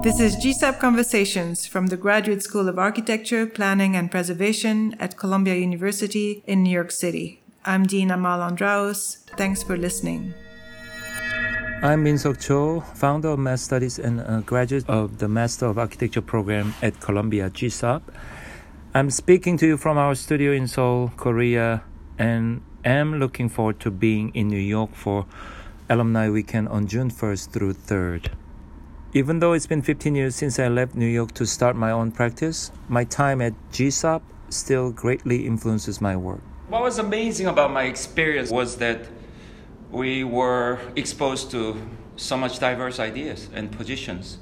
This is GSAPP Conversations from the Graduate School of Architecture, Planning and Preservation at Columbia University in New York City. I'm Dean Amale Andraos. Thanks for listening. I'm Minsuk Cho, founder of Mass Studies and a graduate of the Master of Architecture program at Columbia GSAPP. I'm speaking to you from our studio in Seoul, Korea, and am looking forward to being in New York for Alumni Weekend on June 1st through 3rd. Even though it's been 15 years since I left New York to start my own practice, my time at GSAPP still greatly influences my work. What was amazing about my experience was that we were exposed to so much diverse ideas and positions,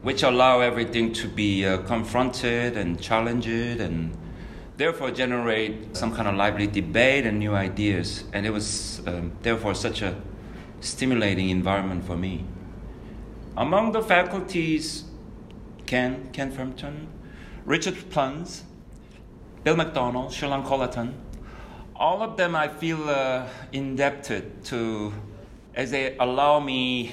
which allow everything to be uh, confronted and challenged and therefore generate some kind of lively debate and new ideas. And it was um, therefore such a stimulating environment for me. Among the faculties, Ken, Ken Frampton, Richard Plunz, Bill McDonald, Shilan Colleton, all of them I feel uh, indebted to as they allow me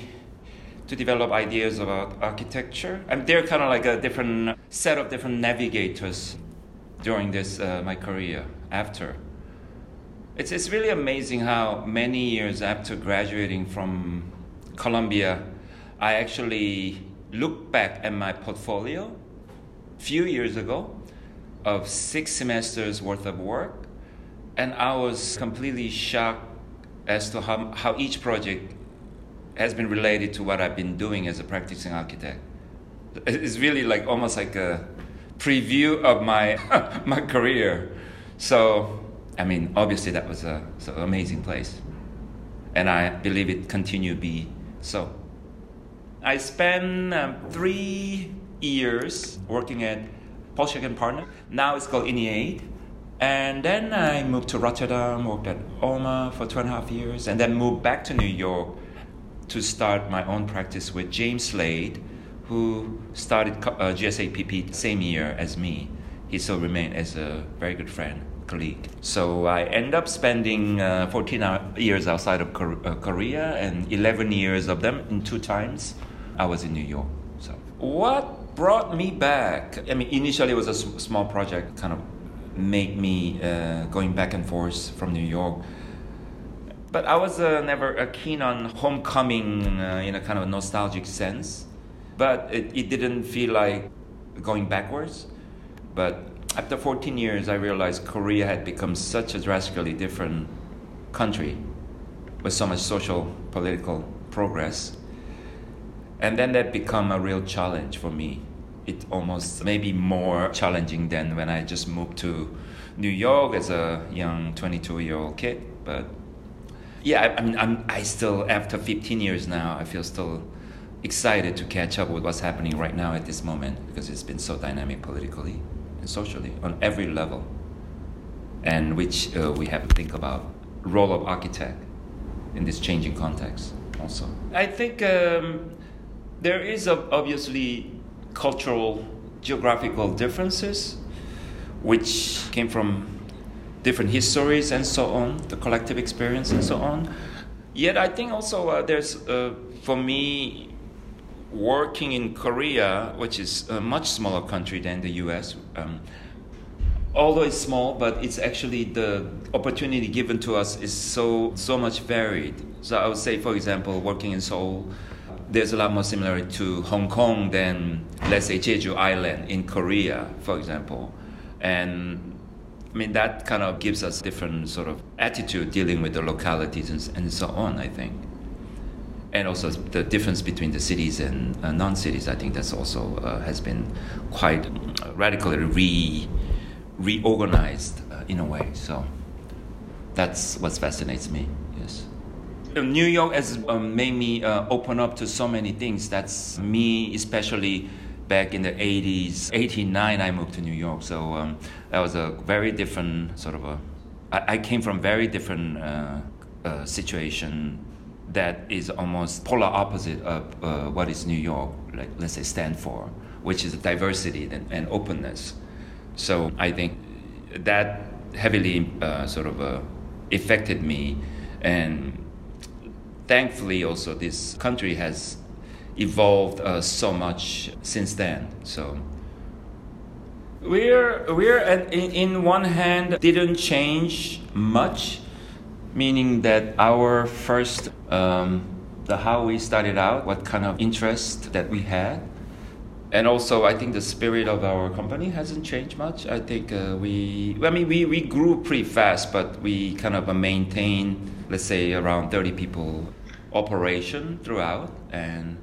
to develop ideas about architecture. And they're kind of like a different set of different navigators during this uh, my career after. It's, it's really amazing how many years after graduating from Columbia, I actually looked back at my portfolio a few years ago of six semesters worth of work, and I was completely shocked as to how, how each project has been related to what I've been doing as a practicing architect. It's really like almost like a preview of my my career. So, I mean, obviously that was a amazing place, and I believe it continue to be so. I spent um, three years working at Polshek and Partner. Now it's called Ennead. And then I moved to Rotterdam, worked at OMA for two and a half years, and then moved back to New York to start my own practice with James Slade, who started uh, GSAPP same year as me. He still remained as a very good friend, colleague. So I end up spending uh, 14 years outside of uh, Korea and 11 years of them in two times I was in New York. So, what brought me back? I mean, initially it was a small project, kind of made me uh, going back and forth from New York. But I was uh, never uh, keen on homecoming uh, in a kind of nostalgic sense. But it, it didn't feel like going backwards. But after 14 years, I realized Korea had become such a drastically different country with so much social, political progress and then that become a real challenge for me. It almost maybe more challenging than when I just moved to New York as a young 22 year old kid. But yeah, I, mean, I'm, I still, after 15 years now, I feel still excited to catch up with what's happening right now at this moment because it's been so dynamic politically and socially on every level. And which uh, we have to think about role of architect in this changing context also. I think um, there is obviously cultural, geographical differences, which came from different histories and so on, the collective experience and so on. Yet I think also uh, there's, uh, for me, working in Korea, which is a much smaller country than the US, um, although it's small, but it's actually the opportunity given to us is so so much varied. So I would say, for example, working in Seoul, there's a lot more similarity to Hong Kong than, let's say, Jeju Island in Korea, for example. And I mean, that kind of gives us different sort of attitude dealing with the localities and, and so on, I think. And also the difference between the cities and uh, non-cities, I think that's also uh, has been quite radically re reorganized uh, in a way. So that's what fascinates me. New York has um, made me uh, open up to so many things. That's me, especially back in the 80s. 89, I moved to New York. So um, that was a very different sort of a. I, I came from very different uh, uh, situation that is almost polar opposite of uh, what is New York, like let's say stand for, which is diversity and, and openness. So I think that heavily uh, sort of uh, affected me and thankfully also this country has evolved uh, so much since then. So we're we're at, in, in one hand didn't change much, meaning that our first um, the how we started out, what kind of interest that we had, and also I think the spirit of our company hasn't changed much. I think uh, we I mean we, we grew pretty fast, but we kind of maintained let's say around 30 people operation throughout and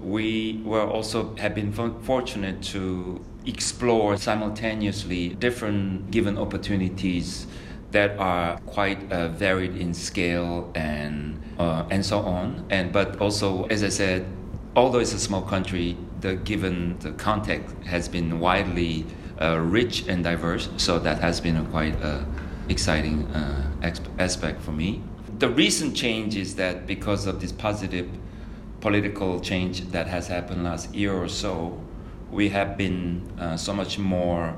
we were also have been fortunate to explore simultaneously different given opportunities that are quite uh, varied in scale and uh, and so on. And but also as i said although it's a small country the given the context has been widely uh, rich and diverse so that has been a quite uh, exciting uh, aspect for me the recent change is that because of this positive political change that has happened last year or so, we have been uh, so much more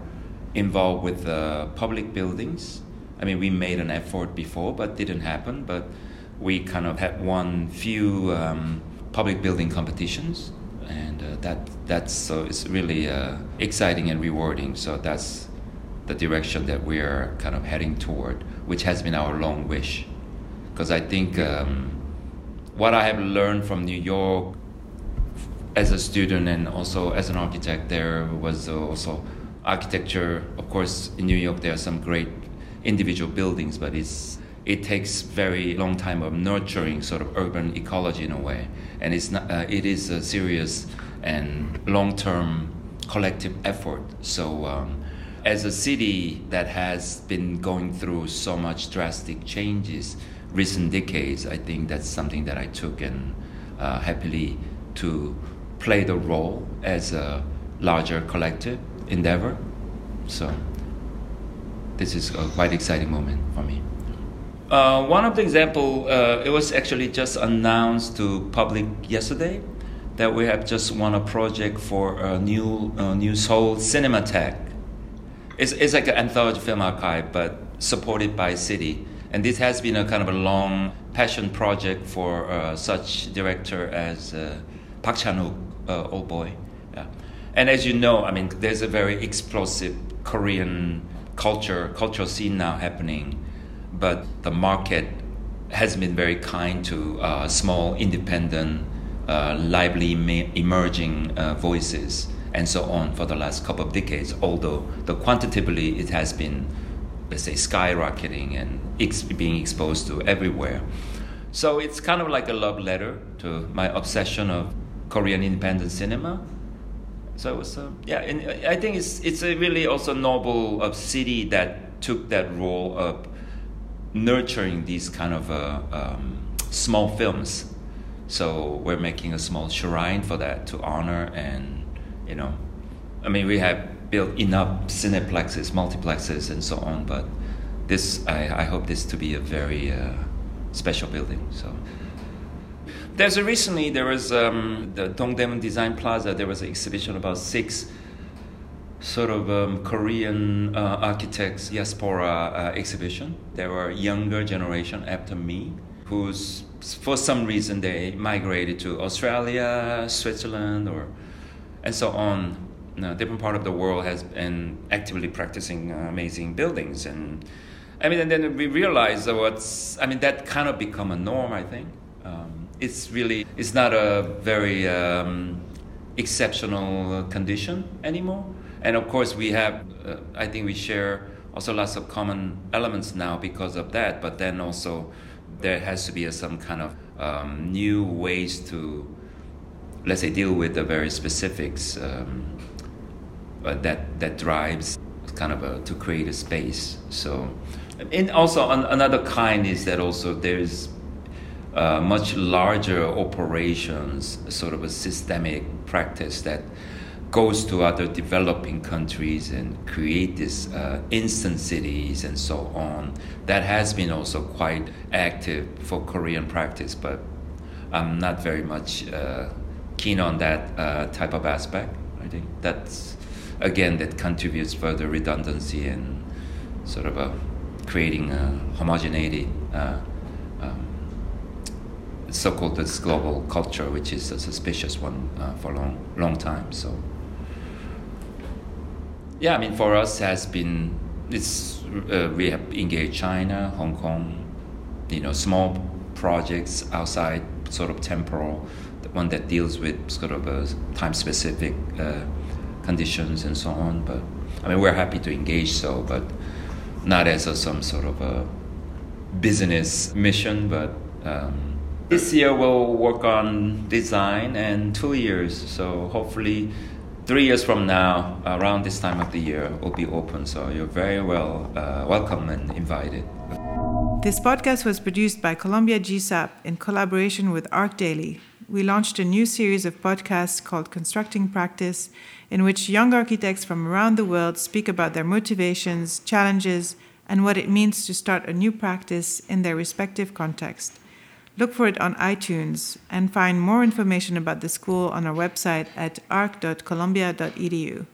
involved with uh, public buildings. I mean, we made an effort before, but didn't happen. But we kind of had won few um, public building competitions, and uh, that that's so it's really uh, exciting and rewarding. So that's the direction that we are kind of heading toward, which has been our long wish, because I think. Um, what I have learned from New York as a student and also as an architect there was also architecture. Of course, in New York there are some great individual buildings, but it's it takes very long time of nurturing sort of urban ecology in a way, and it's not. Uh, it is a serious and long term collective effort. So. Um, as a city that has been going through so much drastic changes, recent decades, I think that's something that I took and uh, happily to play the role as a larger collective endeavor. So this is a quite exciting moment for me. Uh, one of the example, uh, it was actually just announced to public yesterday that we have just won a project for a new uh, new Seoul Cinematheque. It's, it's like an anthology film archive, but supported by city and this has been a kind of a long passion project for uh, such director as uh, Park Chan-wook, uh, old boy. Yeah. And as you know, I mean, there's a very explosive Korean culture, cultural scene now happening, but the market has been very kind to uh, small, independent, uh, lively, emerging uh, voices and so on for the last couple of decades. Although the quantitatively it has been let's say skyrocketing and ex- being exposed to everywhere. So it's kind of like a love letter to my obsession of Korean independent cinema. So it was, uh, yeah, and I think it's it's a really also noble of city that took that role of nurturing these kind of uh, um, small films. So we're making a small shrine for that to honor and you know, I mean we have built enough cineplexes, multiplexes, and so on. But this, I, I hope this to be a very uh, special building. So. There's a recently there was um, the Dongdaemun Design Plaza. There was an exhibition about six sort of um, Korean uh, architects diaspora uh, exhibition. There were younger generation after me, who's for some reason they migrated to Australia, Switzerland, or and so on different part of the world has been actively practicing uh, amazing buildings and I mean and then we realize that what's I mean that kind of become a norm I think. Um, it's really it's not a very um, exceptional condition anymore. And of course we have uh, I think we share also lots of common elements now because of that but then also there has to be a, some kind of um, new ways to let's say deal with the very specifics um, uh, that that drives kind of a, to create a space. So, and also another kind is that also there's uh, much larger operations, sort of a systemic practice that goes to other developing countries and create these uh, instant cities and so on. That has been also quite active for Korean practice, but I'm not very much uh, keen on that uh, type of aspect. I think that's again that contributes further redundancy and sort of a creating a homogeneity uh, um, so-called this global culture, which is a suspicious one uh, for a long, long time. So, yeah, I mean, for us has been it's uh, we have engaged China, Hong Kong, you know, small projects outside sort of temporal, the one that deals with sort of a time-specific uh, conditions and so on. But I mean, we're happy to engage so, but not as a, some sort of a business mission, but. Um, this year we'll work on design and two years, so hopefully three years from now, around this time of the year, will be open. So you're very well uh, welcome and invited. This podcast was produced by Columbia GSAPP in collaboration with ArchDaily. We launched a new series of podcasts called Constructing Practice, in which young architects from around the world speak about their motivations, challenges, and what it means to start a new practice in their respective context. Look for it on iTunes and find more information about the school on our website at arch.columbia.edu.